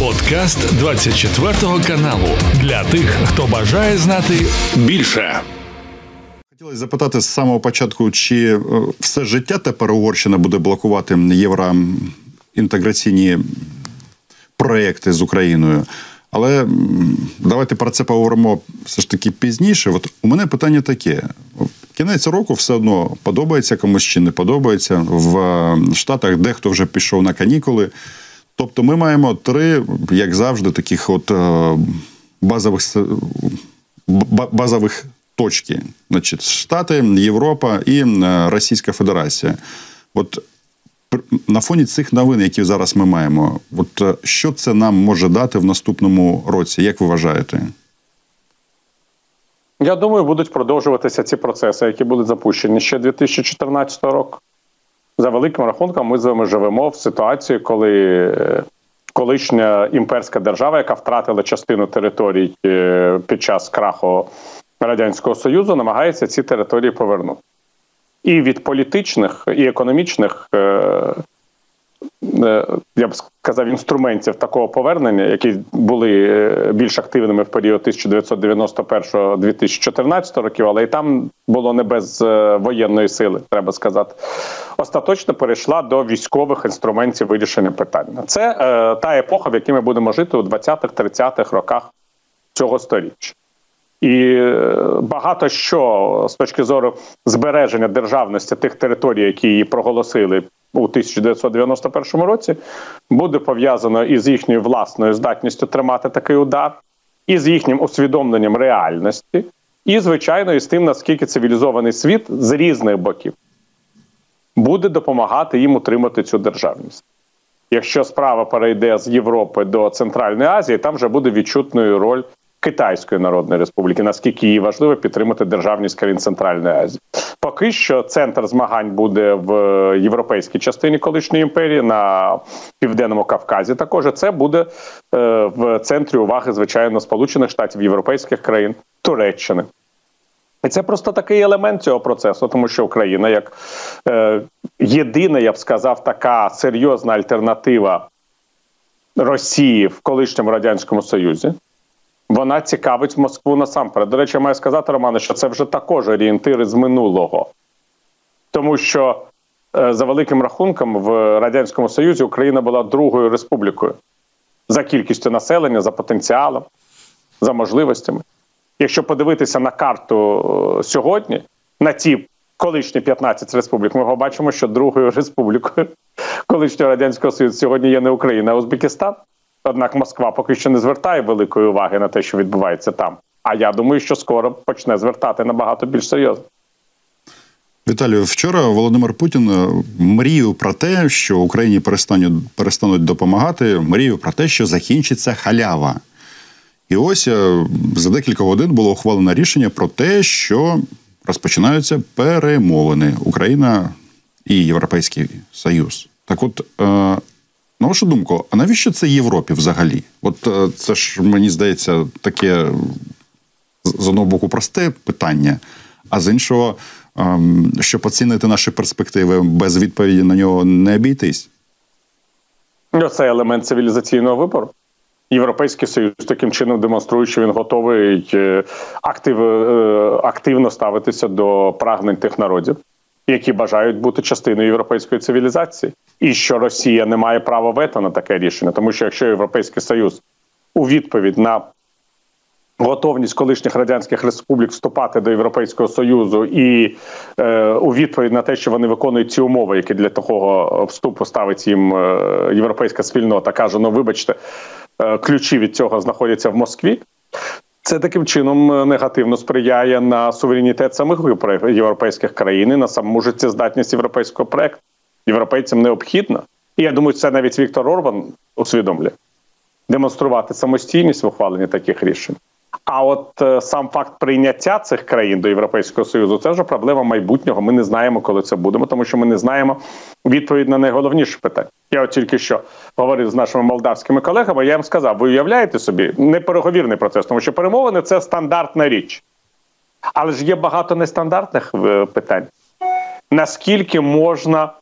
Подкаст 24 каналу для тих, хто бажає знати більше. Хотілося запитати з самого початку, чи е, все життя тепер Угорщина буде блокувати євроінтеграційні проекти з Україною. Але давайте про це поговоримо все ж таки пізніше. От у мене питання таке: кінець року все одно подобається комусь чи не подобається. В Штатах дехто вже пішов на канікули. Тобто ми маємо три, як завжди, таких от е, базових базових точки. Значить, Штати, Європа і е, Російська Федерація. От на фоні цих новин, які зараз ми маємо, от е, що це нам може дати в наступному році? Як ви вважаєте? Я думаю, будуть продовжуватися ці процеси, які були запущені ще 2014 року. За великим рахунком, ми з вами живемо в ситуації, коли е, колишня імперська держава, яка втратила частину територій е, під час краху радянського союзу, намагається ці території повернути. І від політичних і економічних, е, я б сказав, інструментів такого повернення, які були е, більш активними в період 1991-2014 років, але і там було не без воєнної сили, треба сказати. Остаточно перейшла до військових інструментів вирішення питання. Це та епоха, в якій ми будемо жити у 20-30-х роках цього століття. І е, багато що з точки зору збереження державності тих територій, які її проголосили у 1991 році, буде пов'язано із їхньою власною здатністю тримати такий удар, і з їхнім усвідомленням реальності, і, звичайно, із тим, наскільки цивілізований світ з різних боків буде допомагати їм утримати цю державність. Якщо справа перейде з Європи до Центральної Азії, там вже буде відчутною роль Китайської Народної Республіки, наскільки їй важливо підтримати державність країн Центральної Азії. Поки що центр змагань буде в європейській частині колишньої імперії на південному Кавказі. Також це буде е, в центрі уваги, звичайно, Сполучених Штатів європейських країн Туреччини. І це просто такий елемент цього процесу, тому що Україна, як е, єдина, я б сказав, така серйозна альтернатива Росії в колишньому радянському Союзі вона цікавить Москву насамперед. До речі, я маю сказати, Романе, що це вже також орієнтири з минулого, тому що е, за великим рахунком в радянському союзі Україна була другою республікою за кількістю населення, за потенціалом, за можливостями. Якщо подивитися на карту е, сьогодні, на ті колишні 15 республік, ми бачимо, що другою республікою колишнього радянського союзу сьогодні є не Україна, а Узбекистан. Однак Москва поки що не звертає великої уваги на те, що відбувається там. А я думаю, що скоро почне звертати набагато більш серйозно. Віталію, вчора Володимир Путін е, мріяв про те, що Україні перестануть перестануть допомагати. Мріяв про те, що закінчиться халява. І ось е, за декілька годин було ухвалено рішення про те, що розпочинаються перемовини Україна і Європейський Союз. Так, от е, на вашу думку, а навіщо це Європі взагалі? От е, це ж мені здається таке з одного боку просте питання, а з іншого, ем, щоб оцінити наші перспективи без відповіді на нього не обійтись. Ну, це елемент цивілізаційного вибору. Європейський союз таким чином демонструє, що він готовий е, актив, е, активно ставитися до прагнень тих народів які бажають бути частиною європейської цивілізації, і що Росія не має права вето на таке рішення, тому що якщо Європейський Союз у відповідь на Готовність колишніх радянських республік вступати до Європейського союзу і е, у відповідь на те, що вони виконують ці умови, які для такого вступу ставить їм е, європейська спільнота, каже: ну вибачте, е, ключі від цього знаходяться в Москві. Це таким чином е, негативно сприяє на суверенітет самих європейських країн і на саму життєздатність європейського проекту. Європейцям необхідно, і я думаю, це навіть Віктор Орбан усвідомлює демонструвати самостійність в ухваленні таких рішень. А от е, сам факт прийняття цих країн до Європейського союзу це вже проблема майбутнього. Ми не знаємо, коли це будемо, тому що ми не знаємо відповідь на найголовніше питання. Я от тільки що говорив з нашими молдавськими колегами. Я їм сказав: ви уявляєте собі не переговірний процес, тому що перемовини це стандартна річ, але ж є багато нестандартних е, питань. Наскільки можна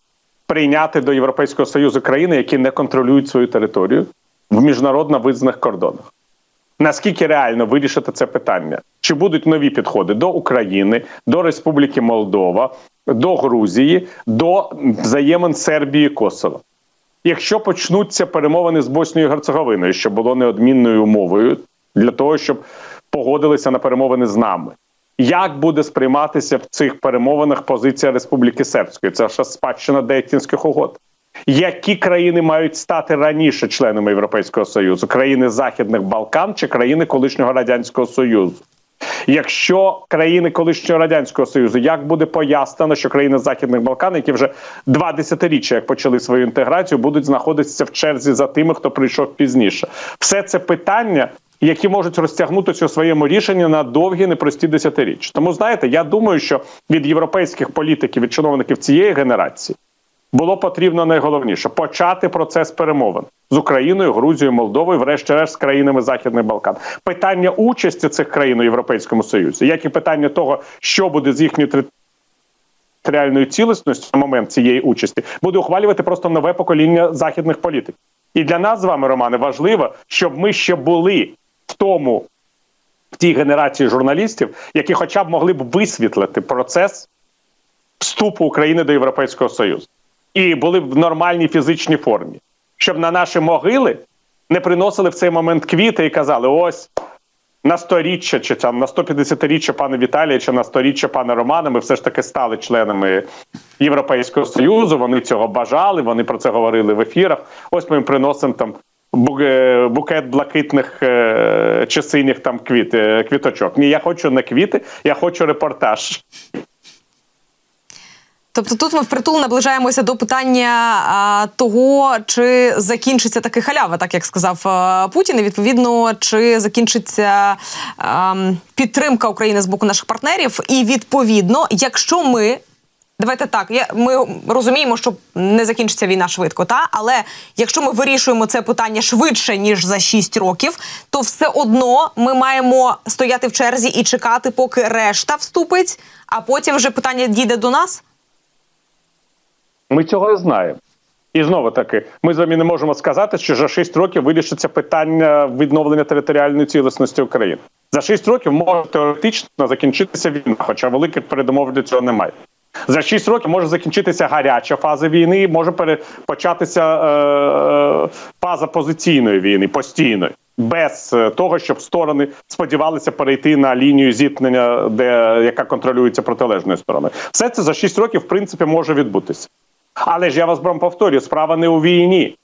прийняти до Європейського союзу країни, які не контролюють свою територію, в міжнародно визнаних кордонах. Наскільки реально вирішити це питання? Чи будуть нові підходи до України, до Республіки Молдова, до Грузії, до взаємин Сербії Косово? Якщо почнуться перемовини з Боснією і Герцеговиною, що було неодмінною умовою для того, щоб погодилися на перемовини з нами, як буде сприйматися в цих перемовинах позиція Республіки Сербської? Це ж спадщина Дейтінських угод. Які країни мають стати раніше членами Європейського союзу? Країни Західних Балкан чи країни колишнього радянського союзу? Якщо країни колишнього радянського союзу, як буде пояснено, що країни Західних Балкан, які вже два десятиріччя як почали свою інтеграцію, будуть знаходитися в черзі за тими, хто прийшов пізніше, все це питання. Які можуть розтягнутися у своєму рішенні на довгі непрості десятиріччя. Тому знаєте, я думаю, що від європейських політиків, від чиновників цієї генерації було потрібно найголовніше почати процес перемовин з Україною, Грузією, Молдовою, врешті-решт з країнами Західних Балкан. Питання участі цих країн у Європейському Союзі, як і питання того, що буде з їхньою територіальною цілісністю на момент цієї участі, буде ухвалювати просто нове покоління західних політик. І для нас з вами, Романе, важливо, щоб ми ще були в тому. В тій генерації журналістів, які, хоча б могли б висвітлити процес вступу України до Європейського Союзу і були б в нормальній фізичній формі, щоб на наші могили не приносили в цей момент квіти і казали: ось на сторіччя, чи там на 150-річчя пана Віталія, чи на сторіччя пана Романа, ми все ж таки стали членами Європейського Союзу. Вони цього бажали, вони про це говорили в ефірах. Ось ми їм приносимо там. Е, букет блакитних е, чи синіх там квіт, е, квіточок. Ні, я хочу не квіти, я хочу репортаж. Тобто тут ми впритул наближаємося до питання а, того, чи закінчиться таки халява, так як сказав а, Путін, і відповідно чи закінчиться а, підтримка України з боку наших партнерів. І відповідно, якщо ми. Давайте так, я ми розуміємо, що не закінчиться війна швидко, та але якщо ми вирішуємо це питання швидше ніж за 6 років, то все одно ми маємо стояти в черзі і чекати, поки решта вступить, а потім вже питання дійде до нас. Ми цього не знаємо. І знову таки, ми з вами не можемо сказати, що за 6 років вирішиться питання відновлення територіальної цілісності України. За 6 років може теоретично закінчитися війна, хоча великих передумов для цього немає. За 6 років може закінчитися гаряча фаза війни, може початися е, е, фаза позиційної війни постійної, без е, того, щоб сторони сподівалися перейти на лінію зіткнення, де яка контролюється протилежною стороною. Все це за 6 років в принципі може відбутися. Але ж я вас вам повторюю, справа не у війні.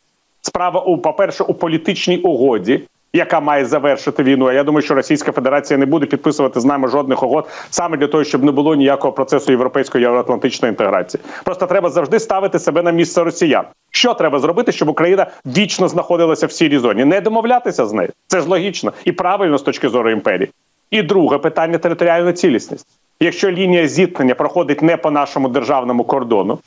Справа у, по-перше, у політичній угоді, яка має завершити війну. А я думаю, що Російська Федерація не буде підписувати з нами жодних угод саме для того, щоб не було ніякого процесу європейської євроатлантичної інтеграції. Просто треба завжди ставити себе на місце росіян. Що треба зробити, щоб Україна вічно знаходилася в сірій зоні? Не домовлятися з нею. Це ж логічно і правильно з точки зору імперії. І друге питання територіальна цілісність. Якщо лінія зіткнення проходить не по нашому державному кордону,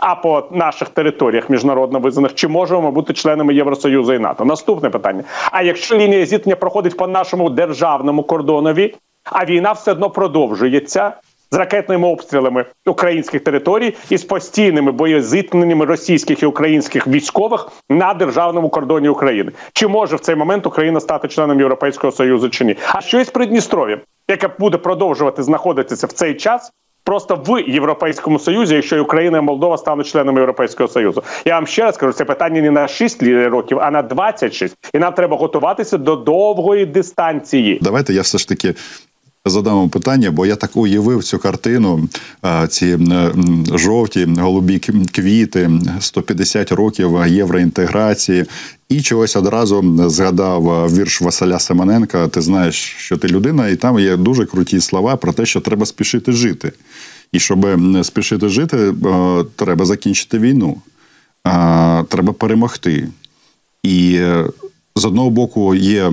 а по наших територіях міжнародно визнаних, чи можемо ми бути членами Євросоюзу і НАТО? Наступне питання: а якщо лінія зіткнення проходить по нашому державному кордонові, а війна все одно продовжується. З ракетними обстрілами українських територій і з постійними боєзіткненнями російських і українських військових на державному кордоні України чи може в цей момент Україна стати членом Європейського союзу чи ні? А що із Придністров'ям, яке буде продовжувати знаходитися в цей час просто в Європейському Союзі, якщо Україна і Молдова стануть членами Європейського Союзу. Я вам ще раз кажу, це питання не на 6 років, а на 26. І нам треба готуватися до довгої дистанції. Давайте я все ж таки. Задам вам питання, бо я так уявив цю картину, ці жовті голубі квіти, 150 років євроінтеграції, і чогось одразу згадав вірш Василя Семененка. Ти знаєш, що ти людина, і там є дуже круті слова про те, що треба спішити жити. І щоб спішити жити, е, треба закінчити війну, треба перемогти. І е, з одного боку є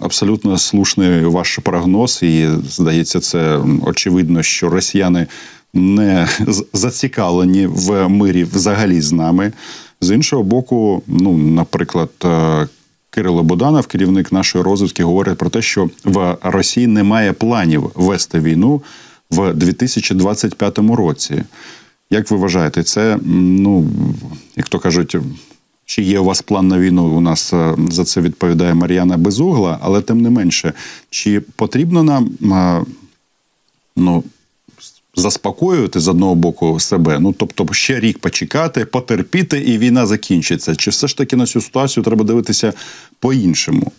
абсолютно слушний ваш прогноз, і здається, це очевидно, що росіяни не зацікавлені в мирі взагалі з нами. З іншого боку, ну, наприклад, е, Кирило Буданов, керівник нашої розвідки, говорить про те, що в Росії немає планів вести війну в 2025 році. Як ви вважаєте, це, ну як то кажуть, Чи є у вас план на війну? У нас е, за це відповідає Мар'яна Безугла, але тим не менше, чи потрібно нам е, ну, заспокоювати з одного боку себе? Ну тобто, ще рік почекати, потерпіти, і війна закінчиться? Чи все ж таки на цю ситуацію треба дивитися по-іншому?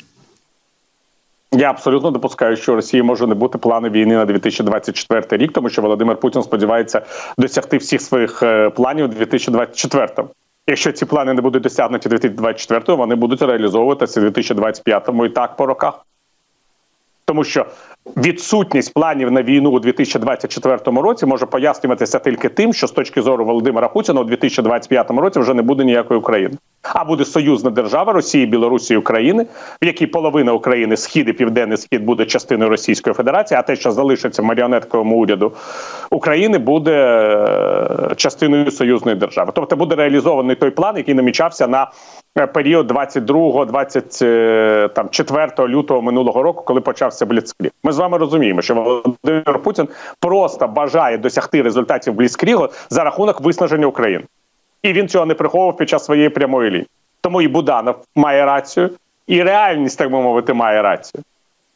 Я абсолютно допускаю, що у Росії може не бути плану війни на 2024 рік, тому що Володимир Путін сподівається досягти всіх своїх е, планів у 2024. Якщо ці плани не будуть досягнуті 2024, вони будуть реалізовуватися 2025-му і так по роках. Тому що відсутність планів на війну у 2024 році може пояснюватися тільки тим, що з точки зору Володимира Путіна у 2025 році вже не буде ніякої України, а буде союзна держава Росії, Білорусі і України, в якій половина України, схід і південний схід буде частиною Російської Федерації, а те, що залишиться маріонетковому уряду України, буде е, частиною союзної держави. Тобто буде реалізований той план, який намічався на період 22-24 е, лютого минулого року, коли почався Бліцкріг. Ми з вами розуміємо, що Володимир Путін просто бажає досягти результатів Бліцкрігу за рахунок виснаження України, і він цього не приховував під час своєї прямої лінії. Тому і Буданов має рацію, і реальність, так би мовити, має рацію.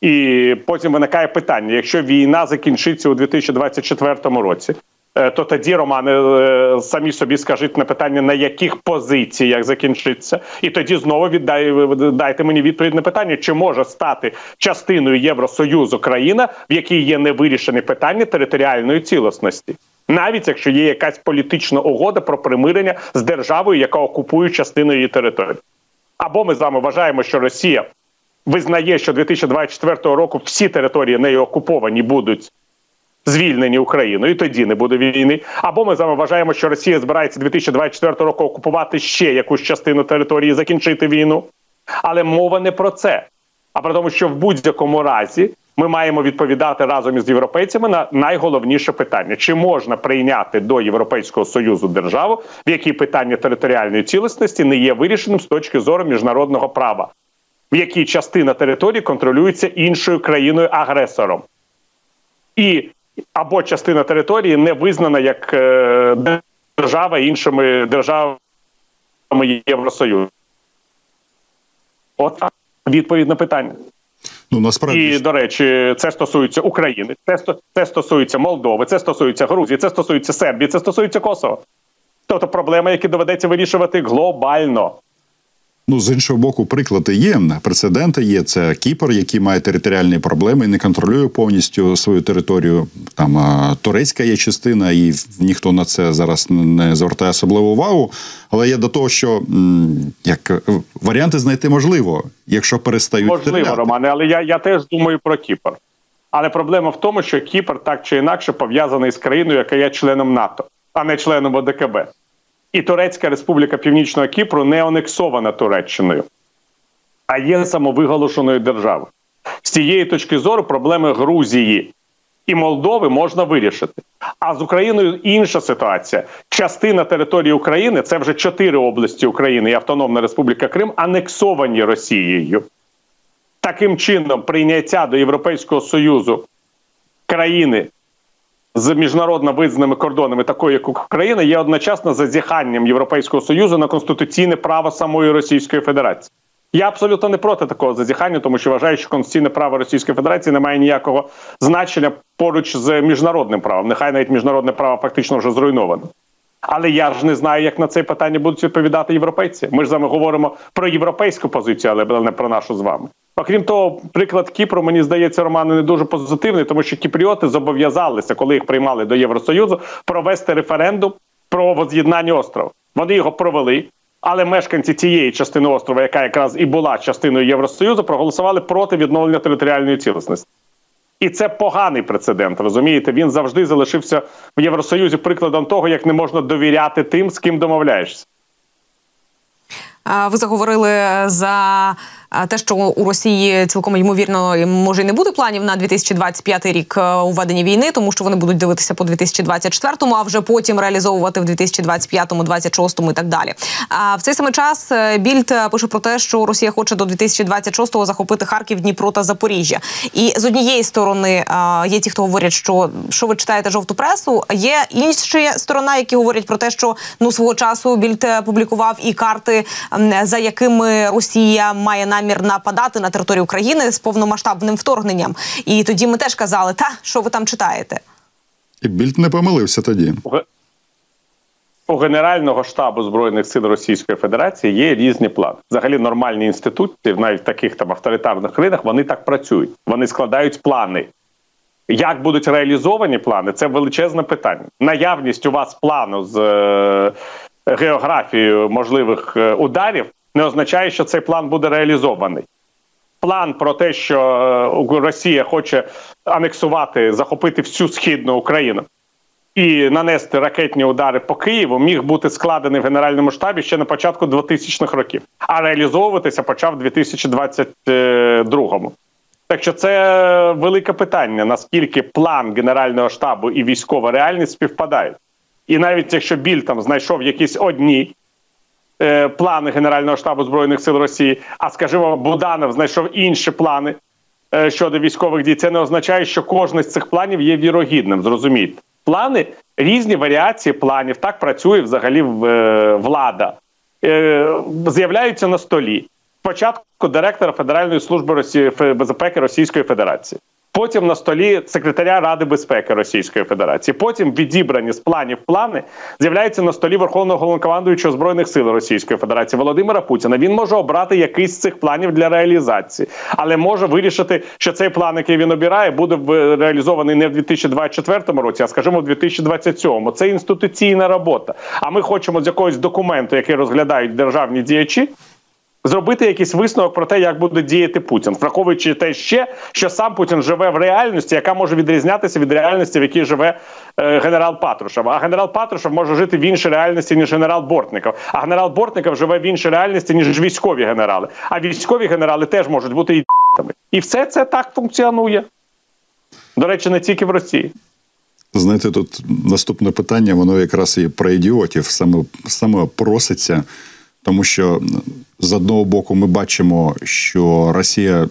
І потім виникає питання: якщо війна закінчиться у 2024 році, Е, то тоді, Романе, е, самі собі скажіть на питання, на яких позиціях закінчиться, і тоді знову віддай, дайте мені відповідь на питання, чи може стати частиною Євросоюзу країна, в якій є невирішені питання територіальної цілісності. Навіть якщо є якась політична угода про примирення з державою, яка окупує частину її території, або ми з вами вважаємо, що Росія визнає, що 2024 року всі території нею окуповані будуть звільнені Україною, і тоді не буде війни. Або ми з вами вважаємо, що Росія збирається 2024 року окупувати ще якусь частину території, і закінчити війну. Але мова не про це, а про тому, що в будь-якому разі ми маємо відповідати разом із європейцями на найголовніше питання: чи можна прийняти до Європейського союзу державу, в якій питання територіальної цілісності не є вирішеним з точки зору міжнародного права, в якій частина території контролюється іншою країною агресором. І або частина території не визнана як е, держава іншими державами Євросоюзу. От відповідь на питання. Ну насправді і до речі, це стосується України, це це стосується Молдови, це стосується Грузії, це стосується Сербії, це стосується Косово. Тобто проблеми, які доведеться вирішувати глобально. Ну, з іншого боку, приклади є. Прецеденти є. Це Кіпр, який має територіальні проблеми і не контролює повністю свою територію. Там турецька є частина, і ніхто на це зараз не звертає особливу увагу. Але є до того, що як е, варіанти знайти можливо, якщо перестають можливо, стріляти. Романе, але я, я теж думаю про Кіпр. Але проблема в тому, що Кіпр так чи інакше пов'язаний з країною, яка є членом НАТО, а не членом ОДКБ і Турецька Республіка Північного Кіпру не анексована Туреччиною, а є самовиголошеною державою. З цієї точки зору проблеми Грузії і Молдови можна вирішити. А з Україною інша ситуація. Частина території України це вже чотири області України і Автономна Республіка Крим, анексовані Росією. Таким чином, прийняття до Європейського Союзу країни з міжнародно визнаними кордонами, такої як Україна, є одночасно зазіханням Європейського союзу на конституційне право самої Російської Федерації. Я абсолютно не проти такого зазіхання, тому що вважаю, що конституційне право Російської Федерації не має ніякого значення поруч з міжнародним правом. Нехай навіть міжнародне право фактично вже зруйновано. Але я ж не знаю, як на це питання будуть відповідати європейці. Ми ж з вами говоримо про європейську позицію, але не про нашу з вами. Окрім того, приклад Кіпру, мені здається, Роман, не дуже позитивний, тому що кіпріоти зобов'язалися, коли їх приймали до Євросоюзу, провести референдум про воз'єднання острова. Вони його провели, але мешканці цієї частини острова, яка якраз і була частиною Євросоюзу, проголосували проти відновлення територіальної цілісності. І це поганий прецедент. Розумієте, він завжди залишився в Євросоюзі прикладом того, як не можна довіряти тим, з ким домовляєшся. Ви заговорили за а, те, що у Росії цілком ймовірно може й не буде планів на 2025 рік е, у веденні війни, тому що вони будуть дивитися по 2024, а вже потім реалізовувати в 2025, 26 і так далі. А в цей самий час е, Більд е, пише про те, що Росія хоче до 2026-го захопити Харків, Дніпро та Запоріжжя. І з однієї сторони є ті, хто говорять, що що ви читаєте жовту пресу. Є інша сторона, які говорять про те, що ну свого часу Більд публікував і карти, за якими Росія має намір нападати на територію України з повномасштабним вторгненням. І тоді ми теж казали, та що ви там читаєте? І Більд не помилився тоді. У У Генерального штабу Збройних сил Російської Федерації є різні плани. Взагалі нормальні інституції, навіть в таких там авторитарних країнах, вони так працюють. Вони складають плани. Як будуть реалізовані плани, це величезне питання. Наявність у вас плану з е, географією можливих е, ударів не означає, що цей план буде реалізований. План про те, що е, Росія хоче анексувати, захопити всю східну Україну і нанести ракетні удари по Києву, міг бути складений в Генеральному штабі ще на початку 2000-х років, а реалізовуватися почав у 2022-му. Так що це велике питання: наскільки план Генерального штабу і військова реальність співпадають. І навіть якщо Біль там знайшов якісь одні е, плани Генерального штабу Збройних сил Росії, а скажімо, Буданов знайшов інші плани е, щодо військових дій, це не означає, що кожен з цих планів є вірогідним. Зрозумійте, плани різні варіації планів. Так працює взагалі е, влада. Е, з'являються на столі. Спочатку директора Федеральної служби Росії безпеки Російської Федерації. Потім на столі секретаря Ради безпеки Російської Федерації. Потім відібрані з планів плани з'являються на столі Верховного головнокомандуючого збройних сил Російської Федерації Володимира Путіна. Він може обрати якийсь з цих планів для реалізації, але може вирішити, що цей план, який він обирає, буде реалізований не в 2024 році, а скажімо, в 2027. Це інституційна робота. А ми хочемо з якогось документу, який розглядають державні діячі, зробити якийсь висновок про те, як буде діяти Путін, враховуючи те ще, що сам Путін живе в реальності, яка може відрізнятися від реальності, в якій живе е, генерал Патрушев. А генерал Патрушев може жити в іншій реальності, ніж генерал Бортников. А генерал Бортников живе в іншій реальності, ніж військові генерали. А військові генерали теж можуть бути і І все це так функціонує. До речі, не тільки в Росії. Знаєте, тут наступне питання, воно якраз і про ідіотів саме, саме проситься, тому що з одного боку ми бачимо, що Росія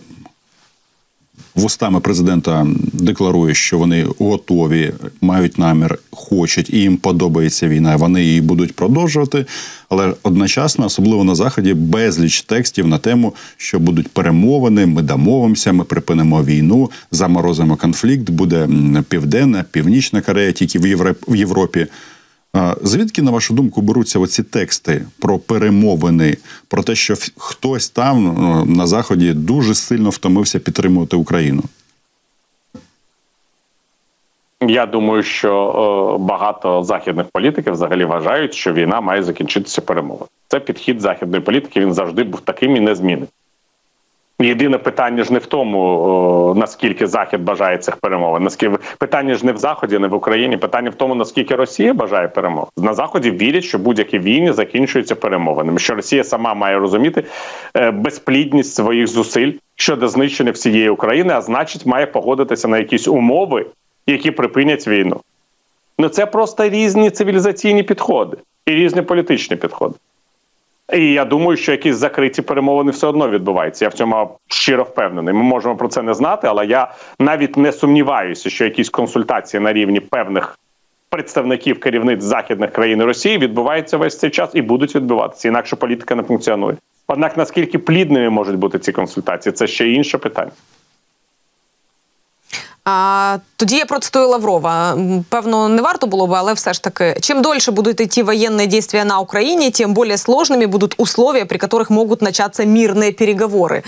вустами президента декларує, що вони готові, мають намір, хочуть і їм подобається війна. Вони її будуть продовжувати. Але одночасно, особливо на заході, безліч текстів на тему, що будуть перемовини, ми домовимося, ми припинимо війну, заморозимо конфлікт. Буде південна, північна Корея, тільки в Європ- в Європі. Звідки, на вашу думку, беруться оці тексти про перемовини, про те, що хтось там ну, на заході дуже сильно втомився підтримувати Україну? Я думаю, що е, багато західних політиків взагалі вважають, що війна має закінчитися перемовою. Це підхід західної політики. Він завжди був таким і не змінить. Єдине питання ж не в тому, о, наскільки Захід бажає цих перемовин. Наскільки питання ж не в Заході, не в Україні. Питання в тому, наскільки Росія бажає перемог. На Заході вірять, що будь-які війни закінчуються перемовинами. Що Росія сама має розуміти е, безплідність своїх зусиль щодо знищення всієї України, а значить, має погодитися на якісь умови, які припинять війну. Ну це просто різні цивілізаційні підходи і різні політичні підходи. І я думаю, що якісь закриті перемовини все одно відбуваються. Я в цьому щиро впевнений. Ми можемо про це не знати, але я навіть не сумніваюся, що якісь консультації на рівні певних представників керівниць західних країн і Росії відбуваються весь цей час і будуть відбуватися. Інакше політика не функціонує. Однак наскільки плідними можуть бути ці консультації, це ще інше питання. А, тоді я процитую Лаврова. М, Певно, не варто було би, але все ж таки, чим дольше будут идти военные действия на Украине, тем более сложными будут условия, при которых могут начаться мирные переговоры.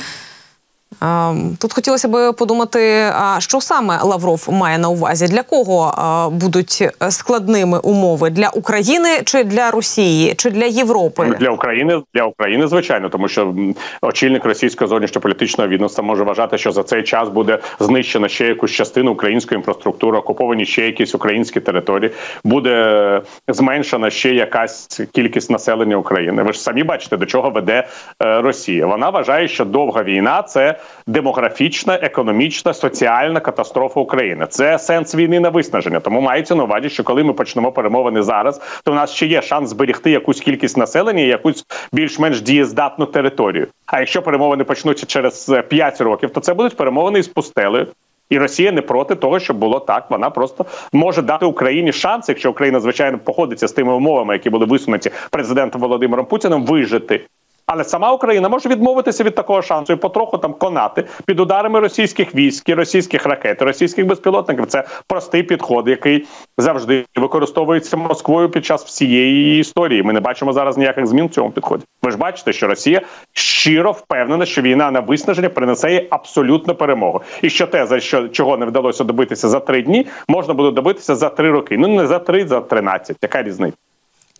Тут хотілося б подумати, а що саме Лавров має на увазі, для кого будуть складними умови для України чи для Росії, чи для Європи для України для України, звичайно, тому що очільник російського зовнішньополітичного відомства може вважати, що за цей час буде знищено ще якусь частину української інфраструктури, окуповані ще якісь українські території, буде зменшена ще якась кількість населення України. Ви ж самі бачите, до чого веде е, Росія. Вона вважає, що довга війна це демографічна, економічна, соціальна катастрофа України. Це сенс війни на виснаження. Тому мається на увазі, що коли ми почнемо перемовини зараз, то у нас ще є шанс зберегти якусь кількість населення, і якусь більш-менш дієздатну територію. А якщо перемовини почнуться через 5 років, то це будуть перемовини із пустелею. І Росія не проти того, щоб було так. Вона просто може дати Україні шанс, якщо Україна звичайно походиться з тими умовами, які були висунуті президентом Володимиром Путіним, вижити. Але сама Україна може відмовитися від такого шансу і потроху там конати під ударами російських військ, російських ракет, російських безпілотників. Це простий підход, який завжди використовується Москвою під час всієї історії. Ми не бачимо зараз ніяких змін в цьому підході. Ви ж бачите, що Росія щиро впевнена, що війна на виснаження принесе їй абсолютну перемогу, і що те, за що чого не вдалося добитися за три дні, можна буде добитися за три роки. Ну не за три, за тринадцять. Яка різниця?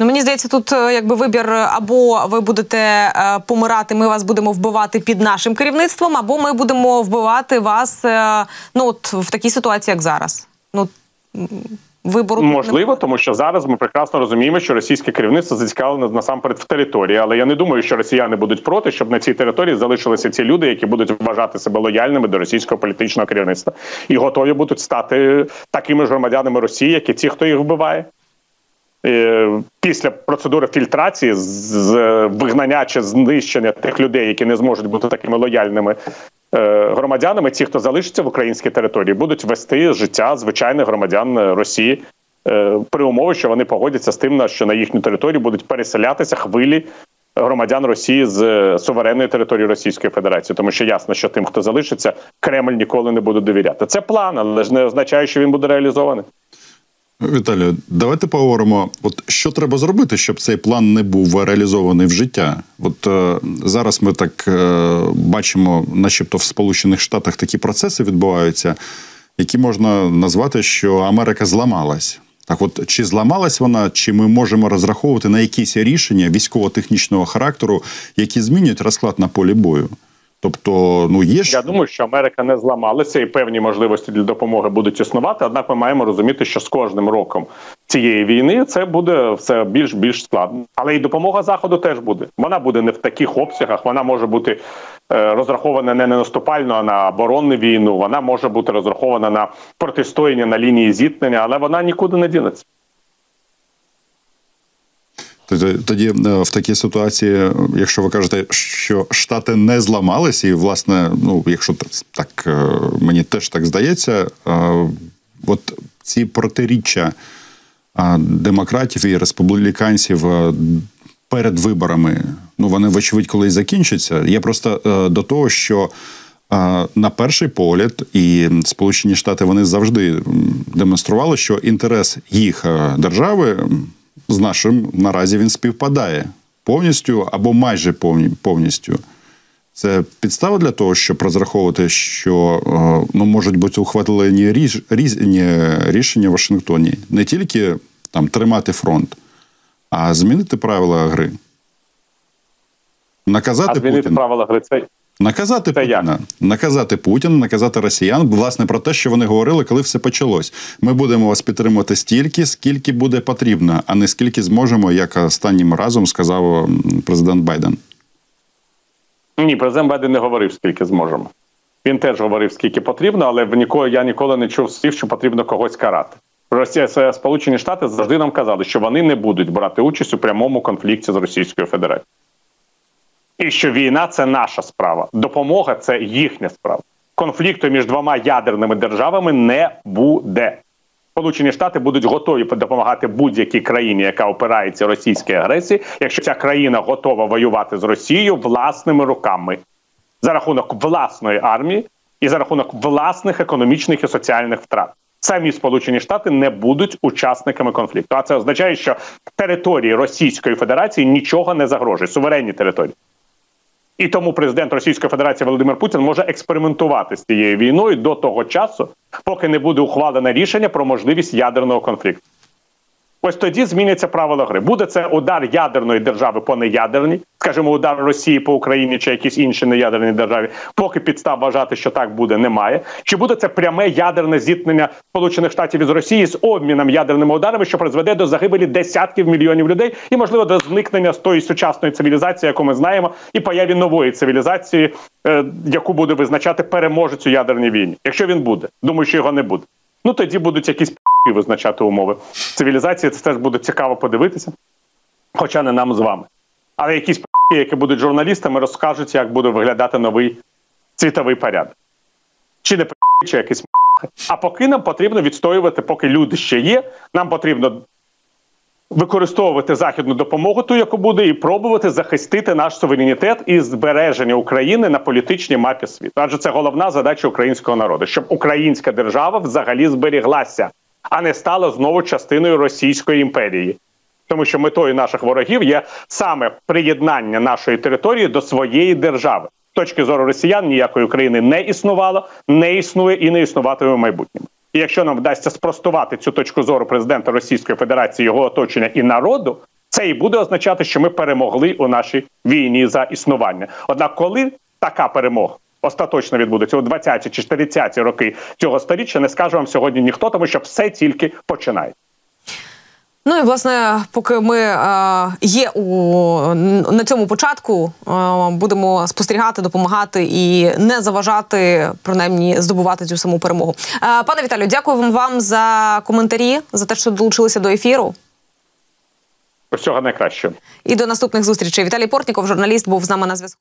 Ну мені здається, тут е, якби вибір або ви будете е, помирати, ми вас будемо вбивати під нашим керівництвом, або ми будемо вбивати вас е, ну от в такій ситуації, як зараз. Ну вибору можливо, тому що зараз ми прекрасно розуміємо, що російське керівництво зацікавлене насамперед в території, але я не думаю, що росіяни будуть проти, щоб на цій території залишилися ці люди, які будуть вважати себе лояльними до російського політичного керівництва, і готові будуть стати такими ж громадянами Росії, як і ті, хто їх вбиває. Е, після процедури фільтрації з вигнання чи знищення тих людей, які не зможуть бути такими лояльними е, громадянами, ті, хто залишиться в українській території, будуть вести життя звичайних громадян Росії е, при умові, що вони погодяться з тим, що на їхню територію будуть переселятися хвилі. Громадян Росії з суверенної території Російської Федерації, тому що ясно, що тим, хто залишиться, Кремль ніколи не буде довіряти. Це план, але ж не означає, що він буде реалізований. Віталію, давайте поговоримо, от що треба зробити, щоб цей план не був реалізований в життя. От е, зараз ми так е, бачимо, начебто в Сполучених Штатах такі процеси відбуваються, які можна назвати, що Америка зламалась. Так, от чи зламалась вона, чи ми можемо розраховувати на якісь рішення військово-технічного характеру, які змінюють розклад на полі бою? Тобто, ну є ж... я думаю, що Америка не зламалася і певні можливості для допомоги будуть існувати. Однак, ми маємо розуміти, що з кожним роком цієї війни це буде все більш більш складно. Але і допомога заходу теж буде. Вона буде не в таких обсягах. Вона може бути е, розрахована не на наступальну, а на оборонну війну. Вона може бути розрахована на протистояння на лінії зіткнення, але вона нікуди не дінеться. Тоді е, в такій ситуації, якщо ви кажете, що штати не зламалися, і власне, ну якщо так е, мені теж так здається, е, от ці протиріччя демократів і республіканців перед виборами, ну вони вочевидь колись закінчаться. Я просто до того, що. На перший погляд, і Сполучені Штати вони завжди демонстрували, що інтерес їх держави з нашим наразі він співпадає повністю або майже повністю. Це підстава для того, щоб розраховувати, що е, ну, можуть бути ухвалені різні рішення в Вашингтоні не тільки там тримати фронт, а змінити правила гри. Наказати а змінити Путіна. правила гри це Наказати Це Путіна, як? наказати Путіна, наказати Росіян, власне, про те, що вони говорили, коли все почалось. Ми будемо вас підтримувати стільки, скільки буде потрібно, а не скільки зможемо, як останнім разом сказав президент Байден. Ні, президент Байден не говорив, скільки зможемо. Він теж говорив, скільки потрібно, але в ніколи я ніколи не чув слів, що потрібно когось карати. Росія Сполучені Штати завжди нам казали, що вони не будуть брати участь у прямому конфлікті з Російською Федерацією. І що війна це наша справа, допомога це їхня справа. Конфлікту між двома ядерними державами не буде. Сполучені Штати будуть готові допомагати будь-якій країні, яка опирається російській агресії, якщо ця країна готова воювати з Росією власними руками за рахунок власної армії і за рахунок власних економічних і соціальних втрат. Самі Сполучені Штати не будуть учасниками конфлікту. А це означає, що території Російської Федерації нічого не загрожує суверенні території. І тому президент Російської Федерації Володимир Путін може експериментувати з цією війною до того часу, поки не буде ухвалене рішення про можливість ядерного конфлікту. Ось тоді зміняться правила гри. Буде це удар ядерної держави по неядерній, скажімо, удар Росії по Україні чи якійсь іншій неядерній державі, поки підстав вважати, що так буде, немає. Чи буде це пряме ядерне зіткнення Сполучених Штатів із Росії з обміном ядерними ударами, що призведе до загибелі десятків мільйонів людей, і можливо до зникнення з тої сучасної цивілізації, яку ми знаємо, і появі нової цивілізації, е, яку буде визначати переможець у ядерній війні, якщо він буде, думаю, що його не буде. Ну тоді будуть якісь п***і визначати умови цивілізації. Це теж буде цікаво подивитися, хоча не нам з вами. Але якісь п***і, які будуть журналістами, розкажуть, як буде виглядати новий світовий порядок. Чи не п***і, чи якийсь м***. А поки нам потрібно відстоювати, поки люди ще є, нам потрібно використовувати західну допомогу, ту, яку буде, і пробувати захистити наш суверенітет і збереження України на політичній мапі світу. Адже це головна задача українського народу, щоб українська держава взагалі зберіглася, а не стала знову частиною Російської імперії. Тому що метою наших ворогів є саме приєднання нашої території до своєї держави. З точки зору росіян ніякої України не існувало, не існує і не існуватиме в майбутньому. І якщо нам вдасться спростувати цю точку зору президента Російської Федерації, його оточення і народу, це і буде означати, що ми перемогли у нашій війні за існування. Однак, коли така перемога остаточно відбудеться у 20-ті чи 30-ті роки цього сторіччя, не скаже вам сьогодні ніхто, тому що все тільки починає. Ну і власне, поки ми е, є у на цьому початку, е, будемо спостерігати, допомагати і не заважати, принаймні здобувати цю саму перемогу. Е, пане Віталію, дякую вам за коментарі, за те, що долучилися до ефіру. Всього найкращого. І до наступних зустрічей. Віталій Портніков, журналіст, був з нами на зв'язку.